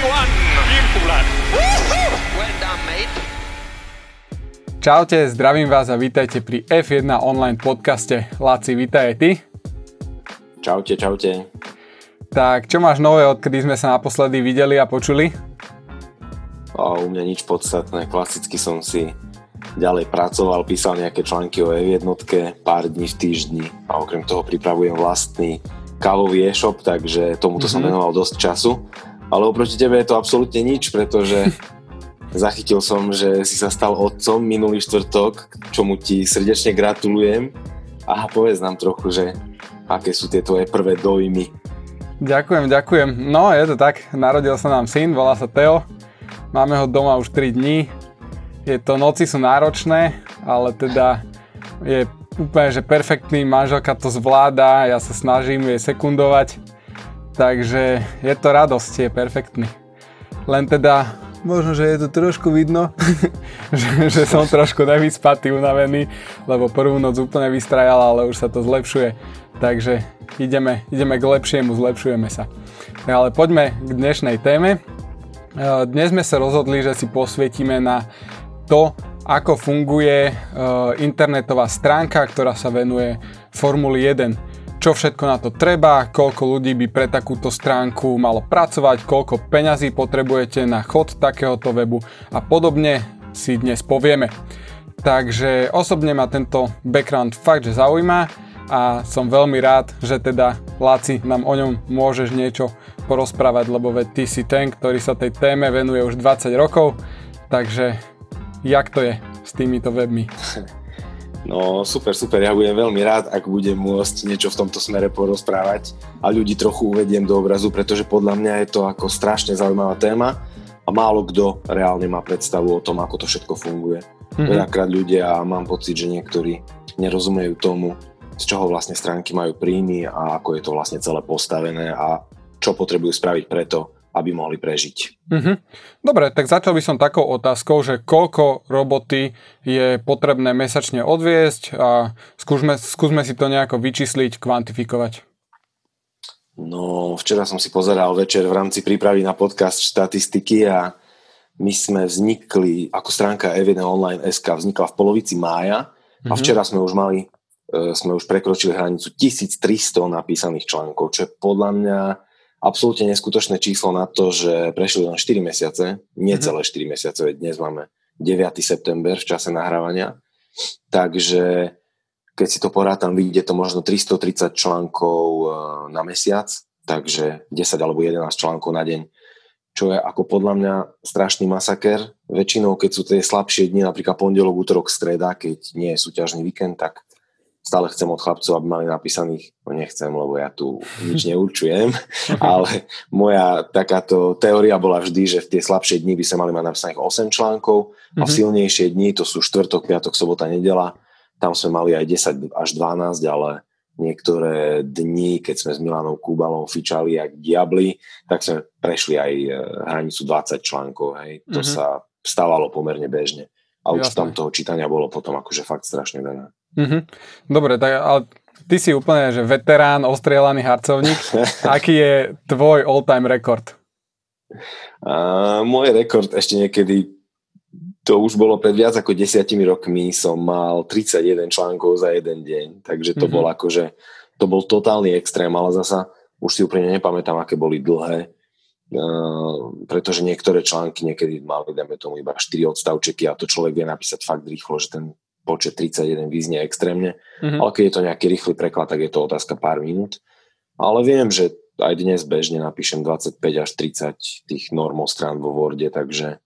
Well done, mate. Čaute, zdravím vás a vítajte pri F1 online podcaste. Láci, vítaj aj ty. Čaute, čaute. Tak, čo máš nové, odkedy sme sa naposledy videli a počuli? A u mňa nič podstatné. Klasicky som si ďalej pracoval, písal nejaké články o F1, pár dní v týždni a okrem toho pripravujem vlastný kávový e-shop, takže tomuto mm-hmm. som venoval dosť času. Ale oproti tebe je to absolútne nič, pretože zachytil som, že si sa stal otcom minulý štvrtok, čomu ti srdečne gratulujem. A povedz nám trochu, že aké sú tie tvoje prvé dojmy. Ďakujem, ďakujem. No, je to tak, narodil sa nám syn, volá sa Teo. Máme ho doma už 3 dní. Je to, noci sú náročné, ale teda je úplne, že perfektný, manželka to zvláda, ja sa snažím jej sekundovať Takže je to radosť, je perfektný. Len teda, možno, že je to trošku vidno, že, že som trošku nevyspatý, unavený, lebo prvú noc úplne vystrajal, ale už sa to zlepšuje. Takže ideme, ideme k lepšiemu, zlepšujeme sa. Ale poďme k dnešnej téme. E, dnes sme sa rozhodli, že si posvietime na to, ako funguje e, internetová stránka, ktorá sa venuje Formuli 1 čo všetko na to treba, koľko ľudí by pre takúto stránku malo pracovať, koľko peňazí potrebujete na chod takéhoto webu a podobne si dnes povieme. Takže osobne ma tento background fakt, že zaujíma a som veľmi rád, že teda Láci nám o ňom môžeš niečo porozprávať, lebo veď ty si ten, ktorý sa tej téme venuje už 20 rokov, takže jak to je s týmito webmi? No super, super, ja budem veľmi rád, ak budem môcť niečo v tomto smere porozprávať a ľudí trochu uvediem do obrazu, pretože podľa mňa je to ako strašne zaujímavá téma a málo kto reálne má predstavu o tom, ako to všetko funguje. Mm-hmm. Veľakrát ľudia, mám pocit, že niektorí nerozumejú tomu, z čoho vlastne stránky majú príjmy a ako je to vlastne celé postavené a čo potrebujú spraviť preto, aby mohli prežiť. Mm-hmm. Dobre, tak začal by som takou otázkou, že koľko roboty je potrebné mesačne odviesť a skúsme, skúsme si to nejako vyčísliť, kvantifikovať. No, včera som si pozeral večer v rámci prípravy na podcast štatistiky a my sme vznikli, ako stránka Evident Online SK vznikla v polovici mája mm-hmm. a mhm. včera sme už mali, e, sme už prekročili hranicu 1300 napísaných článkov, čo je podľa mňa absolútne neskutočné číslo na to, že prešli len 4 mesiace, necelé 4 mhm. mesiace, veď dnes máme 9. september v čase nahrávania. Takže keď si to porátam, vidíte to možno 330 článkov e, na mesiac, takže 10 alebo 11 článkov na deň, čo je ako podľa mňa strašný masaker. Väčšinou, keď sú tie slabšie dni, napríklad pondelok, útorok, streda, keď nie je súťažný víkend, tak stále chcem od chlapcov, aby mali napísaných, no nechcem, lebo ja tu nič neurčujem, ale moja takáto teória bola vždy, že v tie slabšie dni by sa mali mať napísaných 8 článkov a v mhm. silnejšie dni, to sú štvrtok, piatok, sobota, nedela, tam sme mali aj 10 až 12, ale niektoré dni, keď sme s Milanou Kúbalom fičali jak diabli, tak sme prešli aj e, hranicu 20 článkov. Hej. To mm-hmm. sa stávalo pomerne bežne. A už Jasne. tam toho čítania bolo potom akože fakt strašne veľa. Mm-hmm. Dobre, tak ale ty si úplne že veterán, ostrielaný harcovník. Aký je tvoj all-time rekord? Uh, môj rekord ešte niekedy, to už bolo pred viac ako desiatimi rokmi, som mal 31 článkov za jeden deň, takže to mm-hmm. bol akože, to bol totálny extrém, ale zasa už si úplne nepamätám, aké boli dlhé, uh, pretože niektoré články niekedy mali, dajme tomu, iba 4 odstavčeky a to človek vie napísať fakt rýchlo, že ten počet 31 vyznie extrémne, mm-hmm. ale keď je to nejaký rýchly preklad, tak je to otázka pár minút. Ale viem, že aj dnes bežne napíšem 25 až 30 tých normov strán vo Worde, takže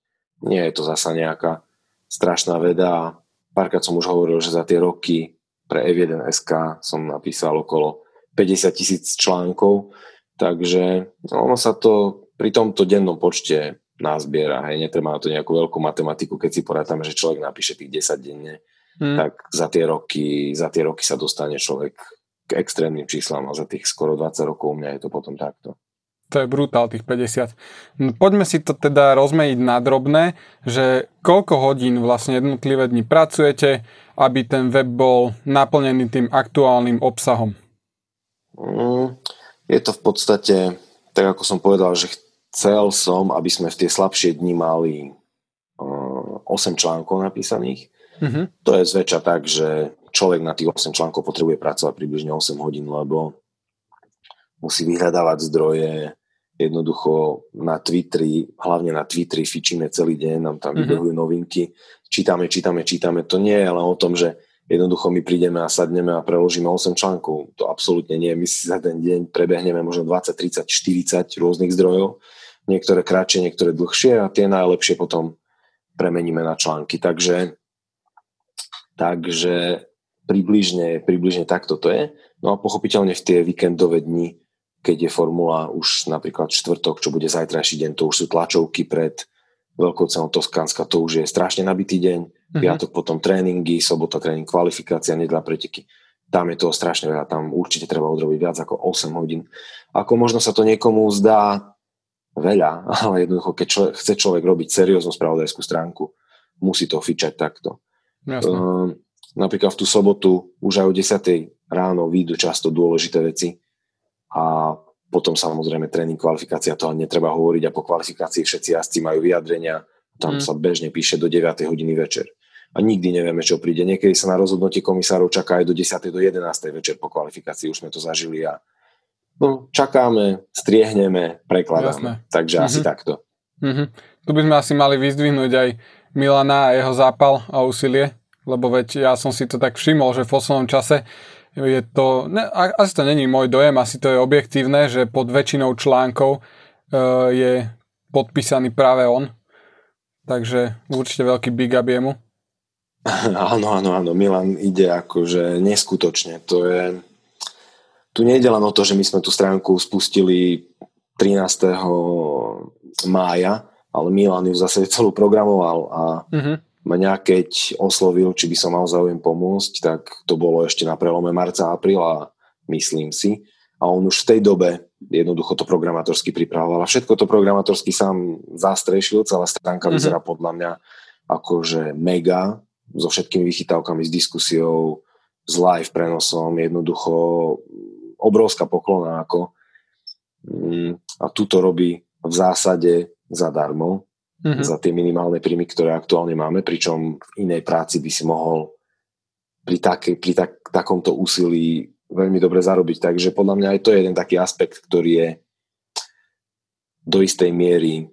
nie je to zasa nejaká strašná veda. Párkrát som už hovoril, že za tie roky pre F1SK som napísal okolo 50 tisíc článkov, takže ono sa to pri tomto dennom počte nazbiera, hej, netreba na to nejakú veľkú matematiku, keď si porátame, že človek napíše tých 10 denne, hmm. tak za tie, roky, za tie roky sa dostane človek k extrémnym číslam a za tých skoro 20 rokov u mňa je to potom takto. To je brutál, tých 50. No, poďme si to teda rozmeniť na drobné, že koľko hodín vlastne jednotlivé dni pracujete, aby ten web bol naplnený tým aktuálnym obsahom? Mm, je to v podstate, tak ako som povedal, že chcel som, aby sme v tie slabšie dni mali uh, 8 článkov napísaných. Mm-hmm. To je zväčša tak, že človek na tých 8 článkov potrebuje pracovať približne 8 hodín, lebo musí vyhľadávať zdroje, jednoducho na Twitteri, hlavne na Twitteri fičíme celý deň, nám tam mm-hmm. vybehujú novinky, čítame, čítame, čítame. To nie je len o tom, že jednoducho my prídeme a sadneme a preložíme 8 článkov. To absolútne nie. My si za ten deň prebehneme možno 20, 30, 40 rôznych zdrojov, niektoré kratšie, niektoré dlhšie a tie najlepšie potom premeníme na články. Takže, takže približne, približne takto to je. No a pochopiteľne v tie víkendové dni keď je formula už napríklad čtvrtok, čo bude zajtrajší deň, to už sú tlačovky pred veľkou cenou Toskánska, to už je strašne nabitý deň, mm-hmm. piatok potom tréningy, sobota tréning, kvalifikácia, nedľa preteky. Tam je toho strašne veľa, tam určite treba odrobiť viac ako 8 hodín. Ako možno sa to niekomu zdá veľa, ale jednoducho, keď človek, chce človek robiť serióznu spravodajskú stránku, musí to fičať takto. Uh, napríklad v tú sobotu už aj o 10. ráno výjdu často dôležité veci, a potom samozrejme tréning, kvalifikácia, to netreba hovoriť a po kvalifikácii všetci jazdci majú vyjadrenia, tam mm. sa bežne píše do 9. hodiny večer. A nikdy nevieme, čo príde. Niekedy sa na rozhodnutie komisárov čaká aj do 10. do 11. večer po kvalifikácii, už sme to zažili a no, čakáme, striehneme, prekladáme. Jasné. Takže mm-hmm. asi mhm. takto. Mm-hmm. Tu by sme asi mali vyzdvihnúť aj Milana a jeho zápal a úsilie, lebo veď ja som si to tak všimol, že v poslednom čase je to, ne, asi to není môj dojem, asi to je objektívne, že pod väčšinou článkov uh, je podpísaný práve on. Takže určite veľký big up jemu. Áno, áno, áno. Milan ide akože neskutočne. To je... Tu nejde len o to, že my sme tú stránku spustili 13. mája, ale Milan ju zase celú programoval a uh-huh mňa keď oslovil, či by som mal záujem pomôcť, tak to bolo ešte na prelome marca, apríla, myslím si. A on už v tej dobe jednoducho to programátorsky pripravoval. A všetko to programátorsky sám zastrešil, celá stránka mm-hmm. vyzerá podľa mňa akože mega, so všetkými vychytávkami, s diskusiou, s live prenosom, jednoducho obrovská poklona ako mm, a tuto robí v zásade zadarmo mm-hmm. za tie minimálne príjmy, ktoré aktuálne máme, pričom v inej práci by si mohol pri, take, pri tak, takomto úsilí veľmi dobre zarobiť. Takže podľa mňa aj to je jeden taký aspekt, ktorý je do istej miery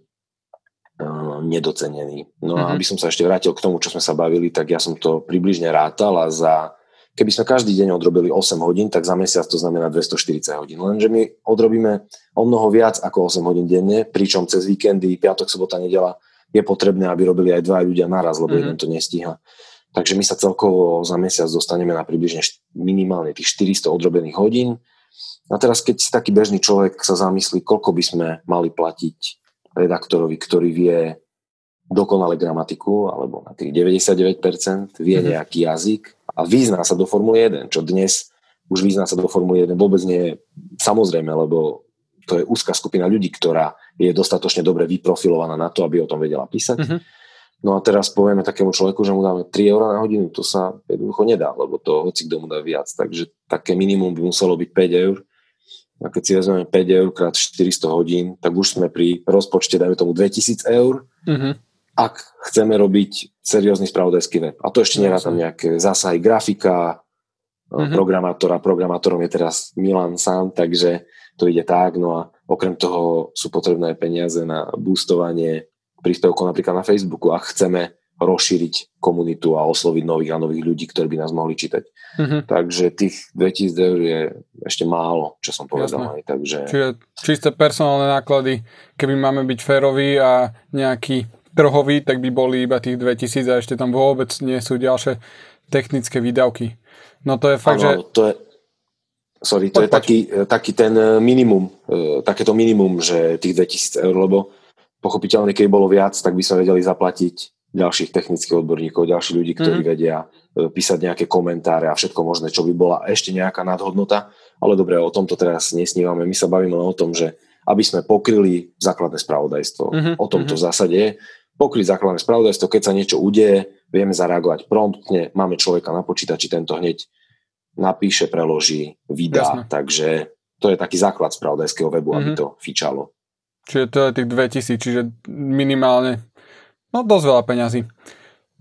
uh, nedocenený. No mm-hmm. a mhm. aby som sa ešte vrátil k tomu, čo sme sa bavili, tak ja som to približne rátal a za Keby sme každý deň odrobili 8 hodín, tak za mesiac to znamená 240 hodín. Lenže my odrobíme o mnoho viac ako 8 hodín denne, pričom cez víkendy, piatok, sobota, nedela je potrebné, aby robili aj dva ľudia naraz, lebo mm-hmm. jeden to nestíha. Takže my sa celkovo za mesiac dostaneme na približne minimálne tých 400 odrobených hodín. A teraz, keď taký bežný človek sa zamyslí, koľko by sme mali platiť redaktorovi, ktorý vie dokonale gramatiku, alebo na tých 99% vie mm-hmm. nejaký jazyk, a vyzná sa do Formuly 1, čo dnes už vyzná sa do Formuly 1 vôbec nie je samozrejme, lebo to je úzka skupina ľudí, ktorá je dostatočne dobre vyprofilovaná na to, aby o tom vedela písať. Mm-hmm. No a teraz povieme takému človeku, že mu dáme 3 eur na hodinu, to sa jednoducho nedá, lebo to hoci kto mu dá viac. Takže také minimum by muselo byť 5 eur. A keď si vezmeme 5 eur krát 400 hodín, tak už sme pri rozpočte, dajme tomu 2000 eur. Mm-hmm ak chceme robiť seriózny spravodajský web. A to ešte tam nejaké zásahy grafika, mm-hmm. programátora. Programátorom je teraz Milan sám, takže to ide tak. No a okrem toho sú potrebné peniaze na boostovanie príspevkov napríklad na Facebooku. Ak chceme rozšíriť komunitu a osloviť nových a nových ľudí, ktorí by nás mohli čítať. Mm-hmm. Takže tých 2000 eur je ešte málo, čo som povedal. Aj, takže... Čiže čisté personálne náklady, keby máme byť féroví a nejaký trhový, tak by boli iba tých 2000 a ešte tam vôbec nie sú ďalšie technické výdavky. No to je fakt, ano, že... to je, sorry, to poď, je poď. Taký, taký ten eh, minimum, eh, takéto minimum, že tých 2000 eur, lebo pochopiteľne, keď bolo viac, tak by sme vedeli zaplatiť ďalších technických odborníkov, ďalších ľudí, ktorí mm. vedia eh, písať nejaké komentáre a všetko možné, čo by bola ešte nejaká nadhodnota. Ale dobre, o tomto teraz nesnívame. My sa bavíme len o tom, že aby sme pokryli základné spravodajstvo. Mm-hmm. O tomto mm-hmm. v zásade pokryť základné spravodajstvo, keď sa niečo udeje, vieme zareagovať promptne, máme človeka na počítači, tento hneď napíše, preloží, vydá, Jasne. takže to je taký základ spravodajského webu, mm-hmm. aby mhm. to fičalo. Čiže to je tých 2000, čiže minimálne, no dosť veľa peňazí.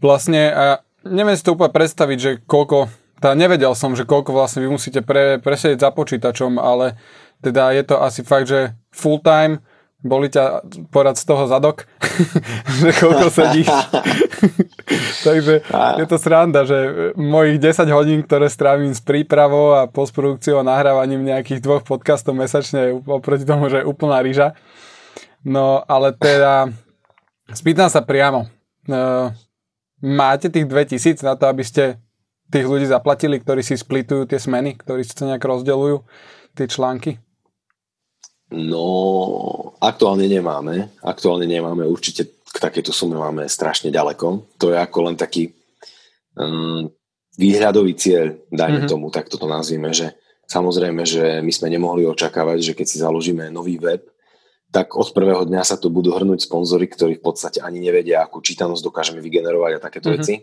Vlastne, a neviem si to úplne predstaviť, že koľko, teda nevedel som, že koľko vlastne vy musíte pre, presedieť za počítačom, ale teda je to asi fakt, že full time, boli ťa porad z toho zadok, že koľko sedíš. Takže je to sranda, že mojich 10 hodín, ktoré strávim s prípravou a postprodukciou a nahrávaním nejakých dvoch podcastov mesačne oproti tomu, že je úplná ryža. No, ale teda spýtam sa priamo. Uh, máte tých 2000 na to, aby ste tých ľudí zaplatili, ktorí si splitujú tie smeny, ktorí si to nejak rozdeľujú, tie články? No, aktuálne nemáme. Aktuálne nemáme. Určite k takéto sume máme strašne ďaleko. To je ako len taký um, výhľadový cieľ, dajme mm-hmm. tomu, tak toto nazvime, že samozrejme, že my sme nemohli očakávať, že keď si založíme nový web, tak od prvého dňa sa tu budú hrnúť sponzory, ktorí v podstate ani nevedia, akú čítanosť dokážeme vygenerovať a takéto mm-hmm. veci.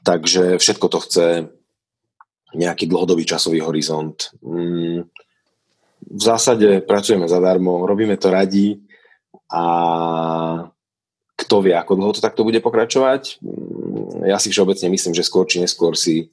Takže všetko to chce nejaký dlhodobý časový horizont. Mm, v zásade pracujeme zadarmo, robíme to radi a kto vie, ako dlho to takto bude pokračovať. Mm, ja si všeobecne myslím, že skôr či neskôr si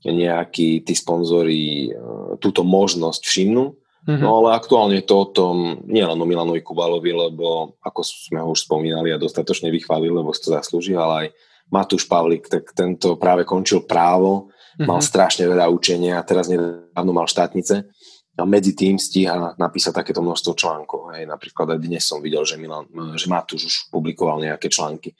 nejakí tí sponzori e, túto možnosť všimnú. Mm-hmm. No ale aktuálne je to o tom, nie len o Milanovi Kubalovi, lebo ako sme ho už spomínali a dostatočne vychválili, lebo si to zaslúži, ale aj Matúš Pavlik, tak tento práve končil právo, mm-hmm. mal strašne veľa učenia a teraz nedávno mal štátnice a medzi tým stíha napísať takéto množstvo článkov. Hej. Napríklad aj dnes som videl, že, Milan, že Matúš už publikoval nejaké články.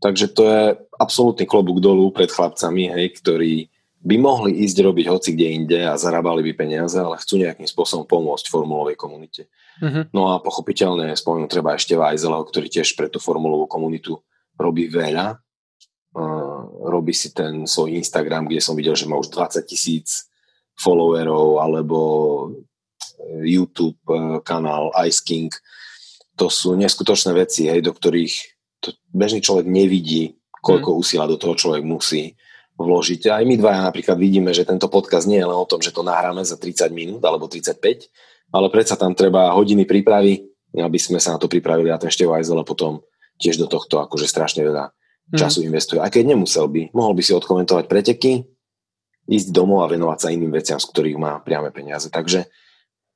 Takže to je absolútny klobúk dolu pred chlapcami, hej, ktorí by mohli ísť robiť hoci kde inde a zarábali by peniaze, ale chcú nejakým spôsobom pomôcť formulovej komunite. Mm-hmm. No a pochopiteľne spomenú treba ešte Vajzela, ktorý tiež pre tú formulovú komunitu robí veľa. Uh, robí si ten svoj Instagram, kde som videl, že má už 20 tisíc followerov alebo eh, YouTube eh, kanál Ice King. To sú neskutočné veci, hej, do ktorých to bežný človek nevidí, koľko hmm. úsila do toho človek musí vložiť. Aj my dvaja napríklad vidíme, že tento podcast nie je len o tom, že to nahráme za 30 minút alebo 35, ale predsa tam treba hodiny prípravy, aby sme sa na to pripravili a ten Števo Ajzele potom tiež do tohto akože strašne veľa mhm. času mm. investuje. Aj keď nemusel by. Mohol by si odkomentovať preteky, ísť domov a venovať sa iným veciam, z ktorých má priame peniaze. Takže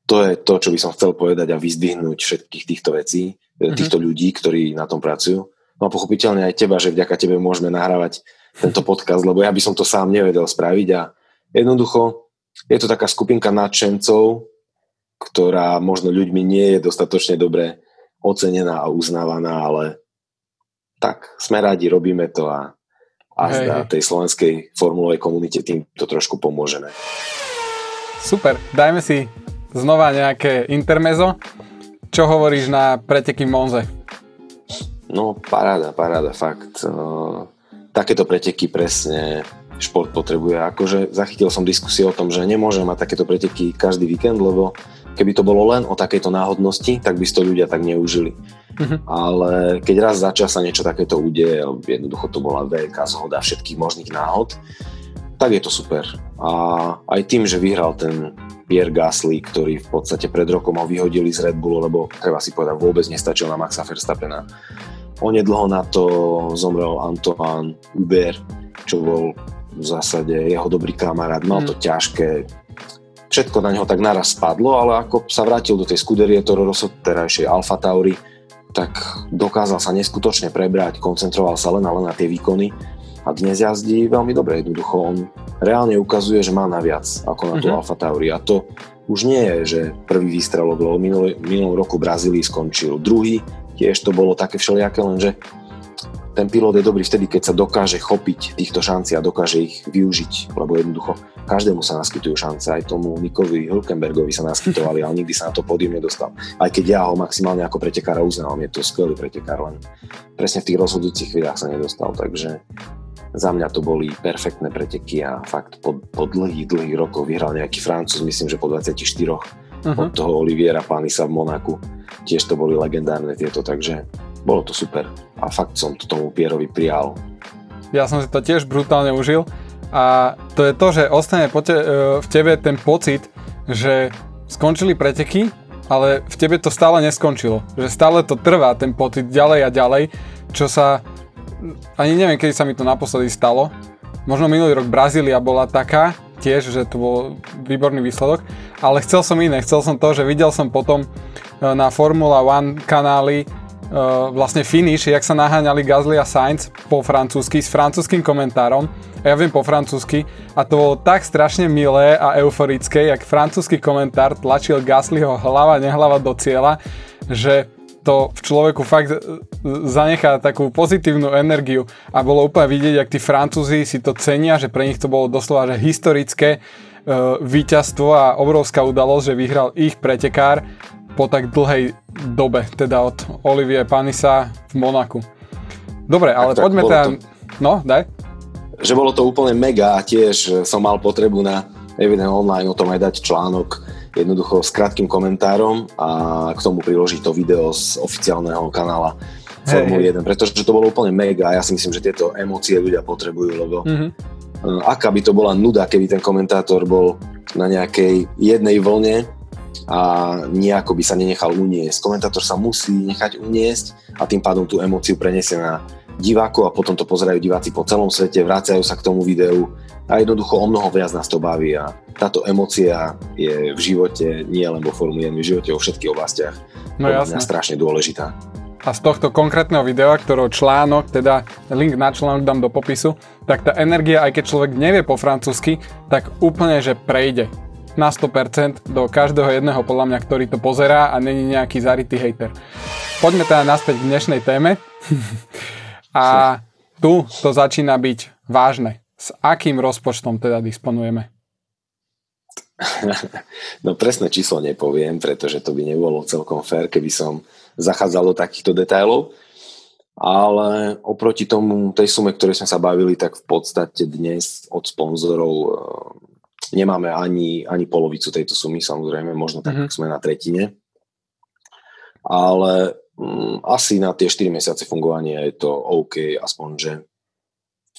to je to, čo by som chcel povedať a vyzdvihnúť všetkých týchto vecí, mm-hmm. týchto ľudí, ktorí na tom pracujú. No a pochopiteľne aj teba, že vďaka tebe môžeme nahrávať tento podcast, lebo ja by som to sám nevedel spraviť a jednoducho je to taká skupinka nadšencov, ktorá možno ľuďmi nie je dostatočne dobre ocenená a uznávaná, ale tak sme radi, robíme to a a Hej. na tej slovenskej formulovej komunite týmto trošku pomôžeme. Super, dajme si znova nejaké intermezo. Čo hovoríš na preteky Monze? No paráda, paráda, fakt. Takéto preteky presne šport potrebuje. Akože zachytil som diskusiu o tom, že nemôže mať takéto preteky každý víkend, lebo Keby to bolo len o takejto náhodnosti, tak by si to ľudia tak neužili. Uh-huh. Ale keď raz za čas sa niečo takéto udeje, jednoducho to bola veľká zhoda všetkých možných náhod, tak je to super. A aj tým, že vyhral ten Pierre Gasly, ktorý v podstate pred rokom ho vyhodili z Red Bullu, lebo treba si povedať, vôbec nestačil na Maxa Verstappena. Onedlho na to zomrel Antoine Hubert, čo bol v zásade jeho dobrý kamarát. Mal to mhm. ťažké, všetko na neho tak naraz spadlo, ale ako sa vrátil do tej skuderie Toro Rosso, terajšej Alfa Tauri, tak dokázal sa neskutočne prebrať, koncentroval sa len a len na tie výkony a dnes jazdí veľmi dobre. Jednoducho on reálne ukazuje, že má naviac ako na tú mm-hmm. Alfa Tauri a to už nie je, že prvý výstrelok, lebo minulý, minulom roku Brazílii skončil druhý, tiež to bolo také všelijaké, lenže ten pilot je dobrý vtedy, keď sa dokáže chopiť týchto šancí a dokáže ich využiť, lebo jednoducho každému sa naskytujú šance, aj tomu Nikovi Hulkenbergovi sa naskytovali, ale nikdy sa na to pódium nedostal. Aj keď ja ho maximálne ako pretekára uznávam, je to skvelý pretekár, len presne v tých rozhodujúcich chvíľach sa nedostal, takže za mňa to boli perfektné preteky a fakt po, po dlhých, dlhých rokoch vyhral nejaký Francúz, myslím, že po 24 uh-huh. od toho Oliviera Panisa v Monaku. Tiež to boli legendárne tieto, takže bolo to super a fakt som to tomu Pierovi prijal. Ja som si to tiež brutálne užil a to je to, že ostane te, e, v tebe ten pocit, že skončili preteky ale v tebe to stále neskončilo. Že stále to trvá, ten pocit ďalej a ďalej, čo sa... Ani neviem, kedy sa mi to naposledy stalo. Možno minulý rok Brazília bola taká, tiež, že to bol výborný výsledok, ale chcel som iné. Chcel som to, že videl som potom e, na Formula One kanály vlastne finish, jak sa naháňali Gasly a Sainz po francúzsky s francúzským komentárom. A ja viem po francúzsky a to bolo tak strašne milé a euforické, jak francúzsky komentár tlačil Gaslyho hlava nehlava do cieľa, že to v človeku fakt e, zanechá takú pozitívnu energiu a bolo úplne vidieť, ak tí Francúzi si to cenia, že pre nich to bolo doslova že historické uh, víťazstvo a obrovská udalosť, že vyhral ich pretekár po tak dlhej dobe, teda od Olivie Panisa v Monaku. Dobre, ale tak, poďme teda... To... No, daj. Že bolo to úplne mega a tiež som mal potrebu na Evident Online o tom aj dať článok jednoducho s krátkým komentárom a k tomu priložiť to video z oficiálneho kanála Formuly 1, pretože to bolo úplne mega a ja si myslím, že tieto emócie ľudia potrebujú, lebo mm-hmm. aká by to bola nuda, keby ten komentátor bol na nejakej jednej vlne a nejako by sa nenechal uniesť. Komentátor sa musí nechať uniesť a tým pádom tú emóciu preniesie na divákov a potom to pozerajú diváci po celom svete, vracajú sa k tomu videu a jednoducho o mnoho viac nás to baví a táto emócia je v živote, nie len vo Formule 1, v živote vo všetkých oblastiach no, jasne. strašne dôležitá. A z tohto konkrétneho videa, ktorého článok, teda link na článok dám do popisu, tak tá energia, aj keď človek nevie po francúzsky, tak úplne, že prejde na 100% do každého jedného podľa mňa, ktorý to pozerá a není nejaký zarytý hater. Poďme teda naspäť k dnešnej téme. a tu to začína byť vážne. S akým rozpočtom teda disponujeme? No presné číslo nepoviem, pretože to by nebolo celkom fér, keby som zachádzal do takýchto detailov. Ale oproti tomu, tej sume, ktorej sme sa bavili, tak v podstate dnes od sponzorov nemáme ani, ani polovicu tejto sumy, samozrejme, možno tak, mm-hmm. sme na tretine. Ale mm, asi na tie 4 mesiace fungovania je to OK, aspoň, že,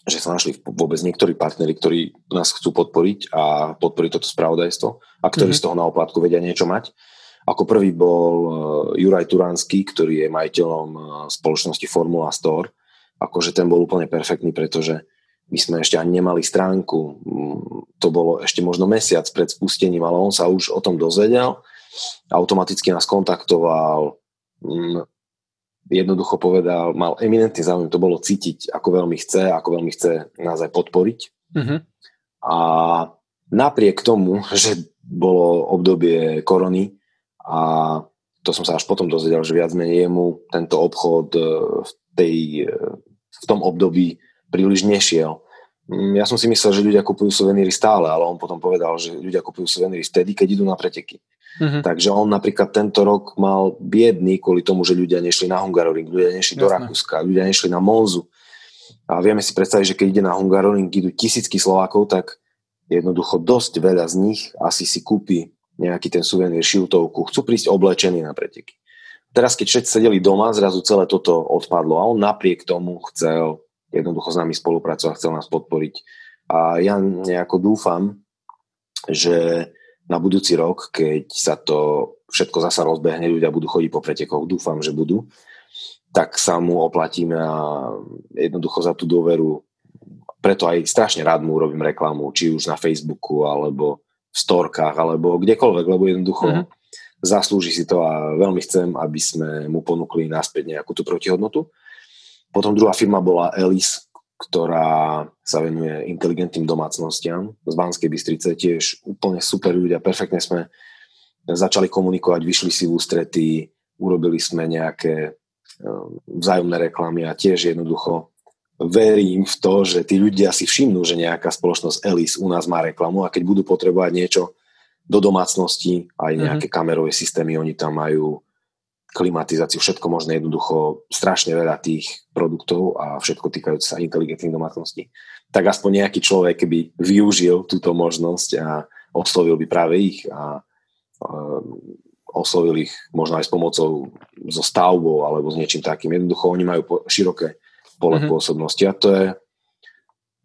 že sa našli vôbec niektorí partnery, ktorí nás chcú podporiť a podporiť toto spravodajstvo a ktorí mm-hmm. z toho na oplatku vedia niečo mať. Ako prvý bol uh, Juraj Turánsky, ktorý je majiteľom uh, spoločnosti Formula Store. Akože ten bol úplne perfektný, pretože my sme ešte ani nemali stránku. Mm, to bolo ešte možno mesiac pred spustením, ale on sa už o tom dozvedel. Automaticky nás kontaktoval, mm, jednoducho povedal, mal eminentný záujem, to bolo cítiť, ako veľmi chce, ako veľmi chce nás aj podporiť. Mm-hmm. A napriek tomu, že bolo obdobie korony a to som sa až potom dozvedel, že viac menej jemu tento obchod e, v, tej, e, v tom období príliš nešiel. Mm, ja som si myslel, že ľudia kupujú suveníry stále, ale on potom povedal, že ľudia kupujú suveníry vtedy, keď idú na preteky. Mm-hmm. Takže on napríklad tento rok mal biedný kvôli tomu, že ľudia nešli na Hungaroring, ľudia nešli Jasne. do Rakúska, ľudia nešli na Monzu. A vieme si predstaviť, že keď ide na Hungaroring, idú tisícky Slovákov, tak jednoducho dosť veľa z nich asi si kúpi nejaký ten suvenír, šiltovku, chcú prísť oblečení na preteky. Teraz, keď všetci sedeli doma, zrazu celé toto odpadlo a on napriek tomu chcel jednoducho s nami spolupracovať, chcel nás podporiť. A ja nejako dúfam, že na budúci rok, keď sa to všetko zasa rozbehne, ľudia budú chodiť po pretekoch, dúfam, že budú, tak sa mu oplatíme a jednoducho za tú dôveru preto aj strašne rád mu urobím reklamu, či už na Facebooku, alebo v storkách, alebo kdekoľvek, lebo jednoducho mm-hmm. zaslúži si to a veľmi chcem, aby sme mu ponúkli naspäť nejakú tú protihodnotu. Potom druhá firma bola Elis, ktorá sa venuje inteligentným domácnostiam z Banskej Bystrice, tiež úplne super ľudia, perfektne sme začali komunikovať, vyšli si v ústrety, urobili sme nejaké um, vzájomné reklamy a tiež jednoducho verím v to, že tí ľudia si všimnú, že nejaká spoločnosť Elis u nás má reklamu a keď budú potrebovať niečo do domácnosti, aj nejaké mm-hmm. kamerové systémy, oni tam majú klimatizáciu, všetko možné, jednoducho strašne veľa tých produktov a všetko týkajúce sa inteligentných domácností. Tak aspoň nejaký človek keby využil túto možnosť a oslovil by práve ich a um, oslovil ich možno aj s pomocou so stavbou alebo s niečím takým. Jednoducho oni majú po, široké pole mm-hmm. pôsobnosti a to je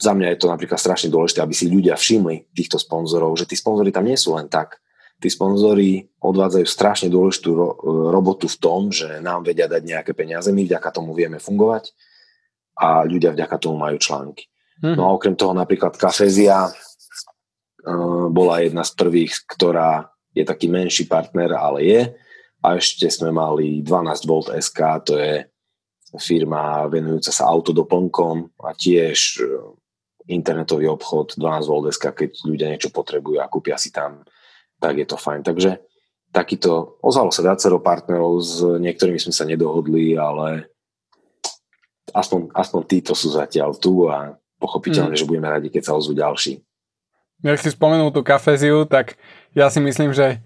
za mňa je to napríklad strašne dôležité, aby si ľudia všimli týchto sponzorov, že tí sponzory tam nie sú len tak, tí sponzori odvádzajú strašne dôležitú ro- robotu v tom, že nám vedia dať nejaké peniaze, my vďaka tomu vieme fungovať a ľudia vďaka tomu majú články. Mm-hmm. No a okrem toho napríklad Kafezia uh, bola jedna z prvých, ktorá je taký menší partner, ale je. A ešte sme mali 12 V SK, to je firma venujúca sa autodoplnkom a tiež internetový obchod 12 V SK, keď ľudia niečo potrebujú a kúpia si tam tak je to fajn. Takže takýto, ozvalo sa viacero partnerov, s niektorými sme sa nedohodli, ale aspoň, aspoň títo sú zatiaľ tu a pochopiteľne, mm. že budeme radi, keď sa ozvú ďalší. Jak si spomenul tú kafeziu, tak ja si myslím, že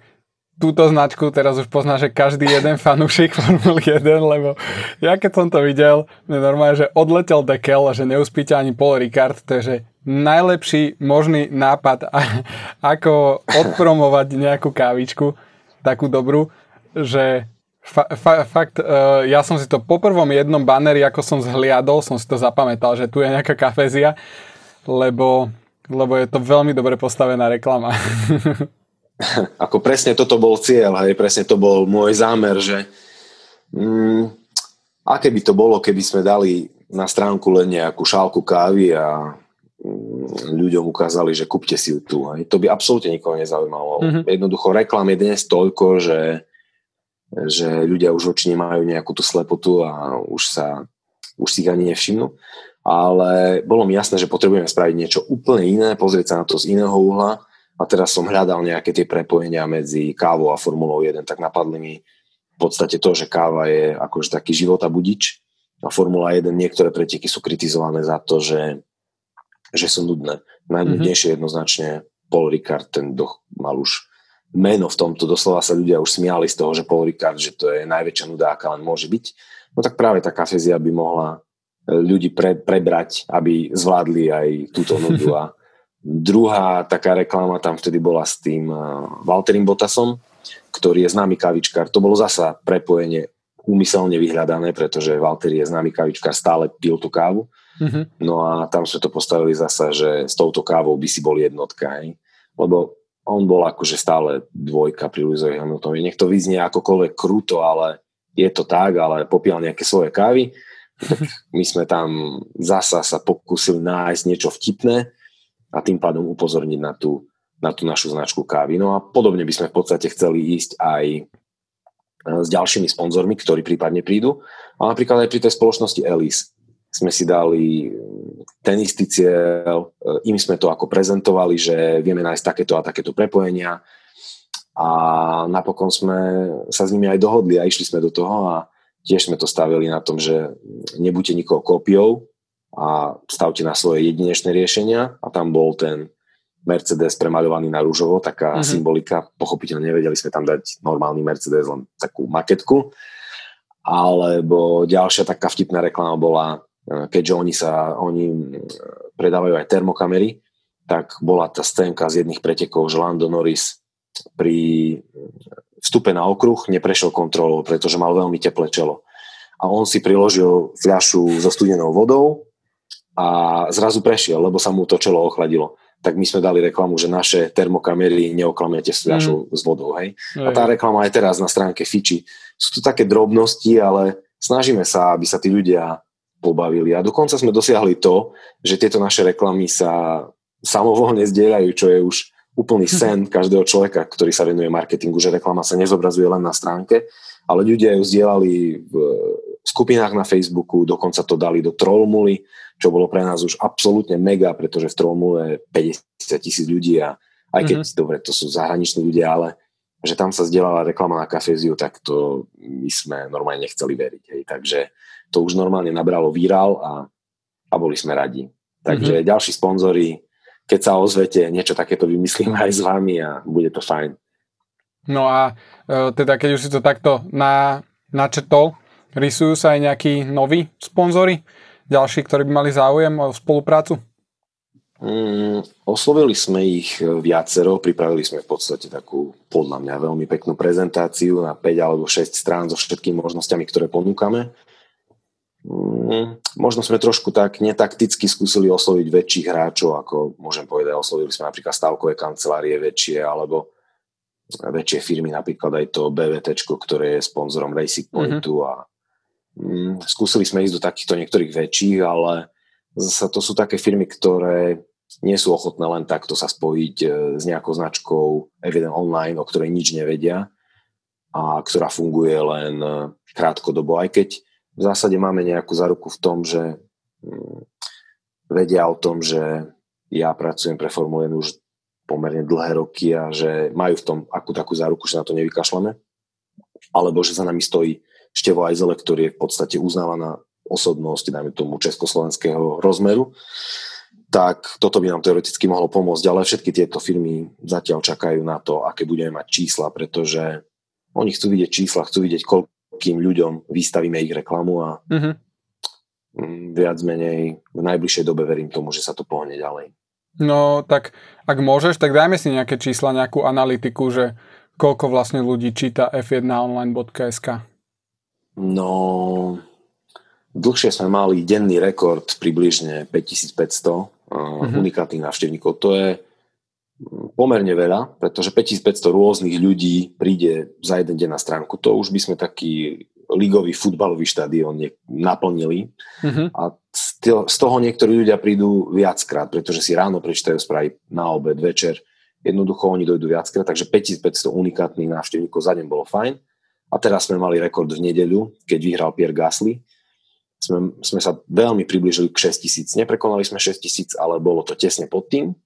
túto značku teraz už pozná, že každý jeden fanúšik Formule 1, lebo ja keď som to videl, mne normálne, že odletel dekel že neuspíte ani Paul Ricard, to najlepší možný nápad, ako odpromovať nejakú kávičku, takú dobrú, že fa- fa- fakt, uh, ja som si to po prvom jednom banneri, ako som zhliadol, som si to zapamätal, že tu je nejaká kafézia, lebo, lebo je to veľmi dobre postavená reklama. ako presne toto bol cieľ, hej, presne to bol môj zámer, že mm, aké by to bolo, keby sme dali na stránku len nejakú šálku kávy a mm, ľuďom ukázali, že kúpte si ju tu. Hej. To by absolútne nikoho nezaujímalo. Mm-hmm. Jednoducho reklám je dnes toľko, že, že ľudia už oči nemajú nejakú tú slepotu a už sa už si ich ani nevšimnú. Ale bolo mi jasné, že potrebujeme spraviť niečo úplne iné, pozrieť sa na to z iného uhla a teraz som hľadal nejaké tie prepojenia medzi kávou a Formulou 1, tak napadli mi v podstate to, že káva je akože taký života budič a Formula 1 niektoré preteky sú kritizované za to, že, že sú nudné. Najnudnejšie mm-hmm. jednoznačne Paul Ricard, ten doch mal už meno v tomto, doslova sa ľudia už smiali z toho, že Paul Ricard, že to je najväčšia nuda, aká len môže byť. No tak práve tá kafezia by mohla ľudí pre, prebrať, aby zvládli aj túto nudu a Druhá taká reklama tam vtedy bola s tým Walterim Botasom, ktorý je známy kavičkár. To bolo zasa prepojenie úmyselne vyhľadané, pretože Walter je známy kavičkár, stále pil tú kávu. Mm-hmm. No a tam sme to postavili zasa, že s touto kávou by si bol jednotka. Hej? Lebo on bol akože stále dvojka pri Lewisovi Hamiltonovi. Nech to vyznie akokoľvek kruto, ale je to tak, ale popíjal nejaké svoje kávy. Tak my sme tam zasa sa pokúsili nájsť niečo vtipné a tým pádom upozorniť na tú, na tú našu značku kávy. No a podobne by sme v podstate chceli ísť aj e, s ďalšími sponzormi, ktorí prípadne prídu. A napríklad aj pri tej spoločnosti Elis sme si dali ten istý cieľ, e, im sme to ako prezentovali, že vieme nájsť takéto a takéto prepojenia a napokon sme sa s nimi aj dohodli a išli sme do toho a tiež sme to stavili na tom, že nebuďte nikoho kópiou, a stavte na svoje jedinečné riešenia a tam bol ten Mercedes premaľovaný na rúžovo, taká uh-huh. symbolika, pochopiteľne nevedeli sme tam dať normálny Mercedes, len takú maketku, alebo ďalšia taká vtipná reklama bola, e, keďže oni sa, oni predávajú aj termokamery, tak bola tá scénka z jedných pretekov, že Lando Norris pri vstupe na okruh neprešiel kontrolou, pretože mal veľmi teplé čelo. A on si priložil fľašu so studenou vodou a zrazu prešiel, lebo sa mu to čelo ochladilo. Tak my sme dali reklamu, že naše termokamery neoklamete s fľašou mm. s vodou. Hej? A tá reklama je teraz na stránke Fiči. Sú to také drobnosti, ale snažíme sa, aby sa tí ľudia pobavili. A dokonca sme dosiahli to, že tieto naše reklamy sa samovolne zdieľajú, čo je už úplný sen každého človeka, ktorý sa venuje marketingu, že reklama sa nezobrazuje len na stránke, ale ľudia ju zdieľali v skupinách na Facebooku, dokonca to dali do Trollmuly, čo bolo pre nás už absolútne mega, pretože v Tromu je 50 tisíc ľudí a aj keď, mm-hmm. dobre, to sú zahraniční ľudia, ale že tam sa zdieľala reklama na kaféziu, tak to my sme normálne nechceli veriť. Hej. Takže to už normálne nabralo výral a, a boli sme radi. Takže mm-hmm. ďalší sponzory, keď sa ozvete, niečo takéto vymyslím aj s vami a bude to fajn. No a e, teda keď už si to takto na, načetol, rysujú sa aj nejakí noví sponzory? Ďalší, ktorí by mali záujem o spoluprácu? Mm, oslovili sme ich viacero, pripravili sme v podstate takú, podľa mňa, veľmi peknú prezentáciu na 5 alebo 6 strán so všetkými možnosťami, ktoré ponúkame. Mm, možno sme trošku tak netakticky skúsili osloviť väčších hráčov, ako môžem povedať, oslovili sme napríklad stavkové kancelárie väčšie, alebo väčšie firmy, napríklad aj to BVT, ktoré je sponzorom Racing Pointu mm-hmm. a mm, skúsili sme ísť do takýchto niektorých väčších, ale zase to sú také firmy, ktoré nie sú ochotné len takto sa spojiť e, s nejakou značkou Evident Online, o ktorej nič nevedia a ktorá funguje len e, krátkodobo, aj keď v zásade máme nejakú záruku v tom, že mm, vedia o tom, že ja pracujem pre Formule 1 už pomerne dlhé roky a že majú v tom akú takú záruku, že na to nevykašľame. Alebo že za nami stojí Števo Ajzele, ktorý je v podstate uznávaná osobnosť, dajme tomu československého rozmeru, tak toto by nám teoreticky mohlo pomôcť, ale všetky tieto firmy zatiaľ čakajú na to, aké budeme mať čísla, pretože oni chcú vidieť čísla, chcú vidieť, koľkým ľuďom vystavíme ich reklamu a uh-huh. viac menej v najbližšej dobe verím tomu, že sa to pohne ďalej. No tak ak môžeš, tak dajme si nejaké čísla, nejakú analytiku, že koľko vlastne ľudí číta f1online.sk. No, dlhšie sme mali denný rekord približne 5500 uh-huh. unikátnych návštevníkov. To je pomerne veľa, pretože 5500 rôznych ľudí príde za jeden deň na stránku. To už by sme taký ligový futbalový štadión naplnili. Uh-huh. A z toho niektorí ľudia prídu viackrát, pretože si ráno prečítajú správy na obed, večer. Jednoducho oni dojdú viackrát, takže 5500 unikátnych návštevníkov za deň bolo fajn. A teraz sme mali rekord v nedeľu, keď vyhral Pierre Gasly. Sme, sme sa veľmi približili k 6000. Neprekonali sme 6000, ale bolo to tesne pod tým.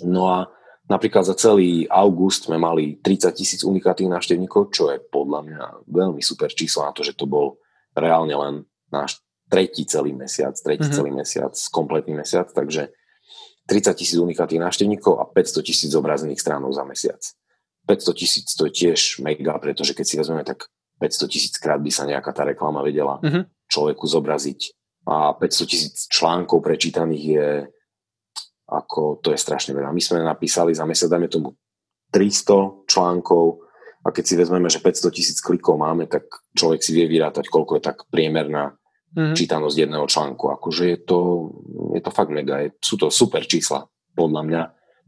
No a napríklad za celý august sme mali 30 tisíc unikátnych návštevníkov, čo je podľa mňa veľmi super číslo na to, že to bol reálne len náš tretí celý mesiac, tretí mm-hmm. celý mesiac, kompletný mesiac, takže 30 tisíc unikátnych návštevníkov a 500 tisíc zobrazených stránov za mesiac. 500 tisíc to je tiež mega, pretože keď si vezmeme, tak 500 tisíc krát by sa nejaká tá reklama vedela mm-hmm. človeku zobraziť. A 500 tisíc článkov prečítaných je ako, to je strašne veľa. My sme napísali za mesiac, dajme tomu 300 článkov a keď si vezmeme, že 500 tisíc klikov máme, tak človek si vie vyrátať, koľko je tak priemerná mm-hmm. čítanosť jedného článku. Akože je to, je to fakt mega. Je, sú to super čísla, podľa mňa,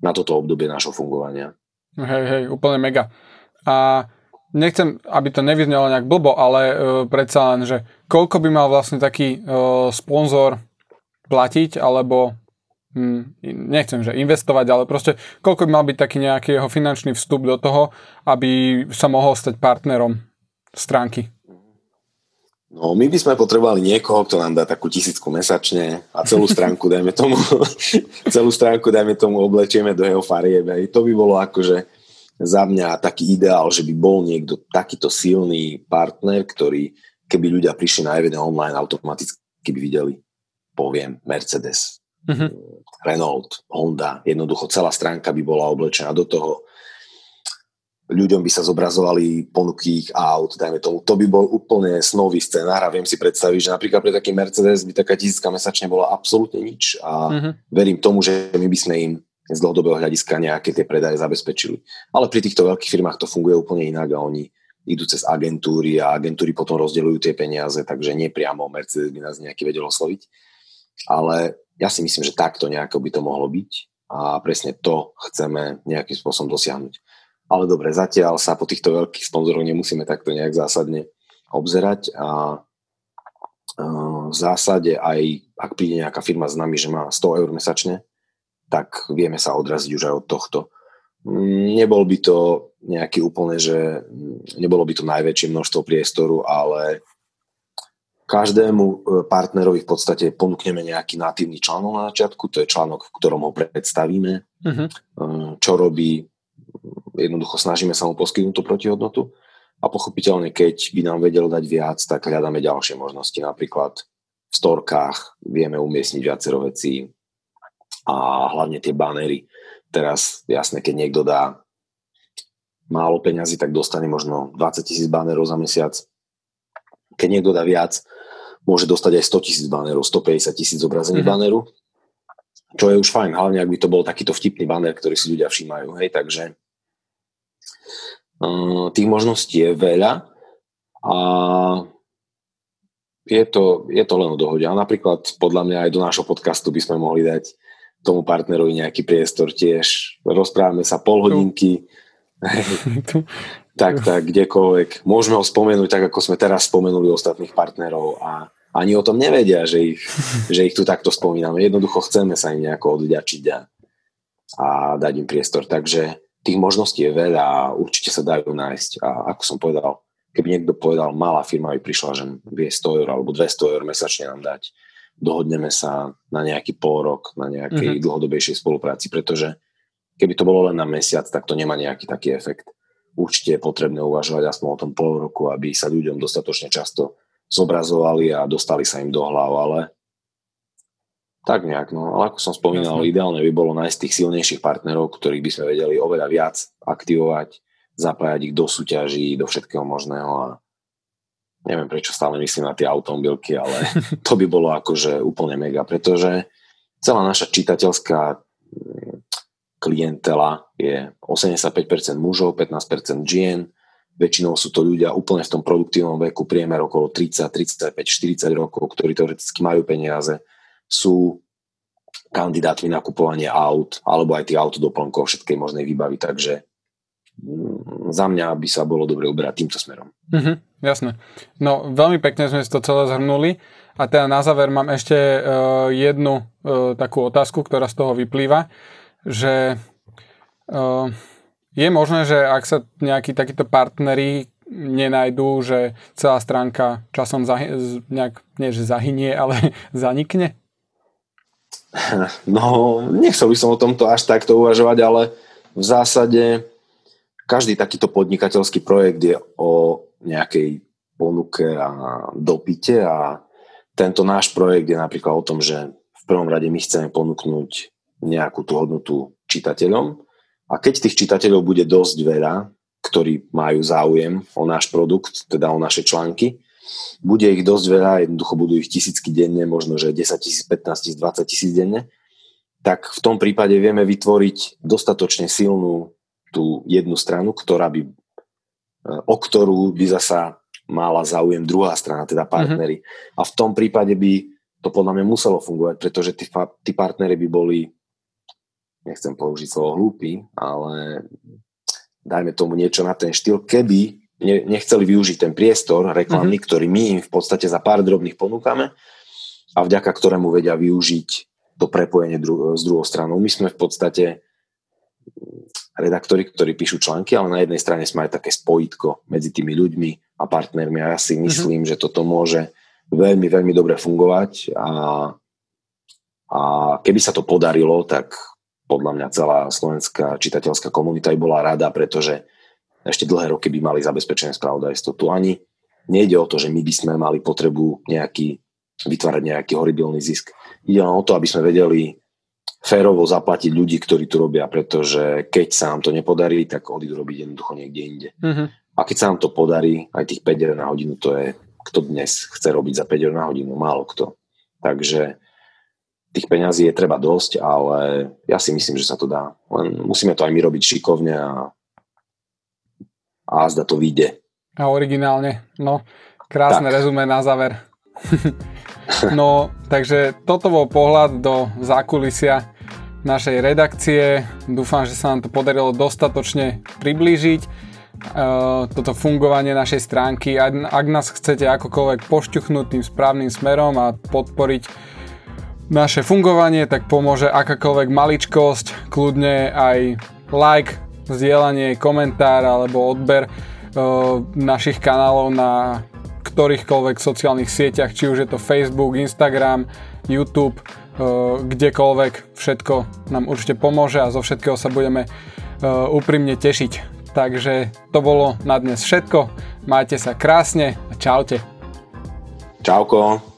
na toto obdobie nášho fungovania. Hej, hej, úplne mega. A nechcem, aby to nevyznelo nejak blbo, ale uh, predsa len, že koľko by mal vlastne taký uh, sponzor platiť, alebo hm, nechcem, že investovať, ale proste koľko by mal byť taký nejaký jeho finančný vstup do toho, aby sa mohol stať partnerom stránky. No, my by sme potrebovali niekoho, kto nám dá takú tisícku mesačne a celú stránku, dajme tomu, celú stránku, dajme tomu, oblečieme do jeho farieb. To by bolo akože za mňa taký ideál, že by bol niekto takýto silný partner, ktorý, keby ľudia prišli na Evident Online, automaticky by videli, poviem, Mercedes, mm-hmm. Renault, Honda, jednoducho celá stránka by bola oblečená do toho ľuďom by sa zobrazovali ponuky ich aut, dajme tomu. To by bol úplne snový scenár a viem si predstaviť, že napríklad pre taký Mercedes by taká tisícka mesačne bola absolútne nič a mm-hmm. verím tomu, že my by sme im z dlhodobého hľadiska nejaké tie predaje zabezpečili. Ale pri týchto veľkých firmách to funguje úplne inak a oni idú cez agentúry a agentúry potom rozdeľujú tie peniaze, takže nie priamo Mercedes by nás nejaký vedel osloviť. Ale ja si myslím, že takto nejako by to mohlo byť a presne to chceme nejakým spôsobom dosiahnuť. Ale dobre, zatiaľ sa po týchto veľkých sponzoroch nemusíme takto nejak zásadne obzerať a v zásade aj ak príde nejaká firma s nami, že má 100 eur mesačne, tak vieme sa odraziť už aj od tohto. Nebol by to nejaký úplne, že nebolo by to najväčšie množstvo priestoru, ale každému e, partnerovi v podstate ponúkneme nejaký natívny článok na začiatku, to je článok, v ktorom ho predstavíme, uh-huh. čo robí, jednoducho snažíme sa mu poskytnúť tú protihodnotu a pochopiteľne, keď by nám vedelo dať viac, tak hľadáme ďalšie možnosti. Napríklad v storkách vieme umiestniť viacero vecí a hlavne tie banery. Teraz jasné, keď niekto dá málo peňazí, tak dostane možno 20 tisíc banerov za mesiac. Keď niekto dá viac, môže dostať aj 100 tisíc banerov, 150 tisíc zobrazení mm-hmm. baneru, čo je už fajn, hlavne ak by to bol takýto vtipný baner, ktorý si ľudia všímajú. Hej, takže tých možností je veľa a je to, je to len o dohode. A napríklad podľa mňa aj do nášho podcastu by sme mohli dať tomu partnerovi nejaký priestor tiež. Rozprávame sa pol hodinky, tak, tak, kdekoľvek. Môžeme ho spomenúť tak, ako sme teraz spomenuli ostatných partnerov a ani o tom nevedia, že ich, že ich tu takto spomíname. Jednoducho chceme sa im nejako odďačiť a, a dať im priestor. Takže tých možností je veľa a určite sa dajú nájsť. A ako som povedal, keby niekto povedal, malá firma by prišla, že vie 100 eur alebo 200 eur mesačne nám dať, dohodneme sa na nejaký pol rok, na nejakej mm-hmm. dlhodobejšej spolupráci, pretože keby to bolo len na mesiac, tak to nemá nejaký taký efekt. Určite je potrebné uvažovať aspoň o tom pol roku, aby sa ľuďom dostatočne často zobrazovali a dostali sa im do hlav, ale tak nejak, no. Ale ako som spomínal, Jasne. ideálne by bolo nájsť tých silnejších partnerov, ktorých by sme vedeli oveľa viac aktivovať, zapájať ich do súťaží, do všetkého možného a neviem prečo stále myslím na tie automobilky, ale to by bolo akože úplne mega, pretože celá naša čitateľská mm, klientela je 85% mužov, 15% žien, väčšinou sú to ľudia úplne v tom produktívnom veku, priemer okolo 30, 35, 40 rokov, ktorí teoreticky majú peniaze, sú kandidátmi na kupovanie aut alebo aj tých autodoplnkov všetkej možnej výbavy, takže mm, za mňa by sa bolo dobre uberať týmto smerom. Mhm, jasné. No, veľmi pekne sme si to celé zhrnuli a teda na záver mám ešte uh, jednu uh, takú otázku, ktorá z toho vyplýva, že uh, je možné, že ak sa nejakí takíto partneri nenajdú, že celá stránka časom zahy- nejak, nie že zahynie, ale zanikne? No, nechcel by som o tomto až takto uvažovať, ale v zásade každý takýto podnikateľský projekt je o nejakej ponuke a dopite a tento náš projekt je napríklad o tom, že v prvom rade my chceme ponúknuť nejakú tú hodnotu čitateľom a keď tých čitateľov bude dosť veľa, ktorí majú záujem o náš produkt, teda o naše články, bude ich dosť veľa, jednoducho budú ich tisícky denne, možno že 10 tisíc, 15 tisíc, 20 tisíc denne, tak v tom prípade vieme vytvoriť dostatočne silnú tú jednu stranu, ktorá by, e, o ktorú by zasa mala záujem druhá strana, teda partnery. Mm-hmm. A v tom prípade by to podľa mňa muselo fungovať, pretože tí, tí partnery by boli, nechcem použiť slovo hlúpi, ale dajme tomu niečo na ten štýl, keby nechceli využiť ten priestor reklamný, mm-hmm. ktorý my im v podstate za pár drobných ponúkame a vďaka ktorému vedia využiť to prepojenie dru- s druhou stranou. My sme v podstate redaktori, ktorí píšu články, ale na jednej strane sme aj také spojitko medzi tými ľuďmi a partnermi a ja si mhm. myslím, mm-hmm. že toto môže veľmi, veľmi dobre fungovať a, a keby sa to podarilo, tak podľa mňa celá slovenská čitateľská komunita by bola rada, pretože ešte dlhé roky by mali zabezpečené spravodajstvo. Tu ani nejde o to, že my by sme mali potrebu nejaký, vytvárať nejaký horibilný zisk. Ide o to, aby sme vedeli férovo zaplatiť ľudí, ktorí tu robia, pretože keď sa nám to nepodarí, tak odídu robiť jednoducho niekde inde. Mm-hmm. A keď sa nám to podarí, aj tých 5 eur na hodinu, to je, kto dnes chce robiť za 5 eur na hodinu, málo kto. Takže tých peňazí je treba dosť, ale ja si myslím, že sa to dá. Len musíme to aj my robiť šikovne a a zda to vyjde. A originálne, no, krásne tak. rezume na záver. no, takže toto bol pohľad do zákulisia našej redakcie. Dúfam, že sa nám to podarilo dostatočne priblížiť uh, toto fungovanie našej stránky. Ak nás chcete akokoľvek pošťuchnúť tým správnym smerom a podporiť naše fungovanie, tak pomôže akákoľvek maličkosť, kľudne aj like, zdieľanie, komentár alebo odber uh, našich kanálov na ktorýchkoľvek sociálnych sieťach, či už je to Facebook, Instagram, YouTube, uh, kdekoľvek, všetko nám určite pomôže a zo všetkého sa budeme uh, úprimne tešiť. Takže to bolo na dnes všetko. Majte sa krásne a čaute. Čauko.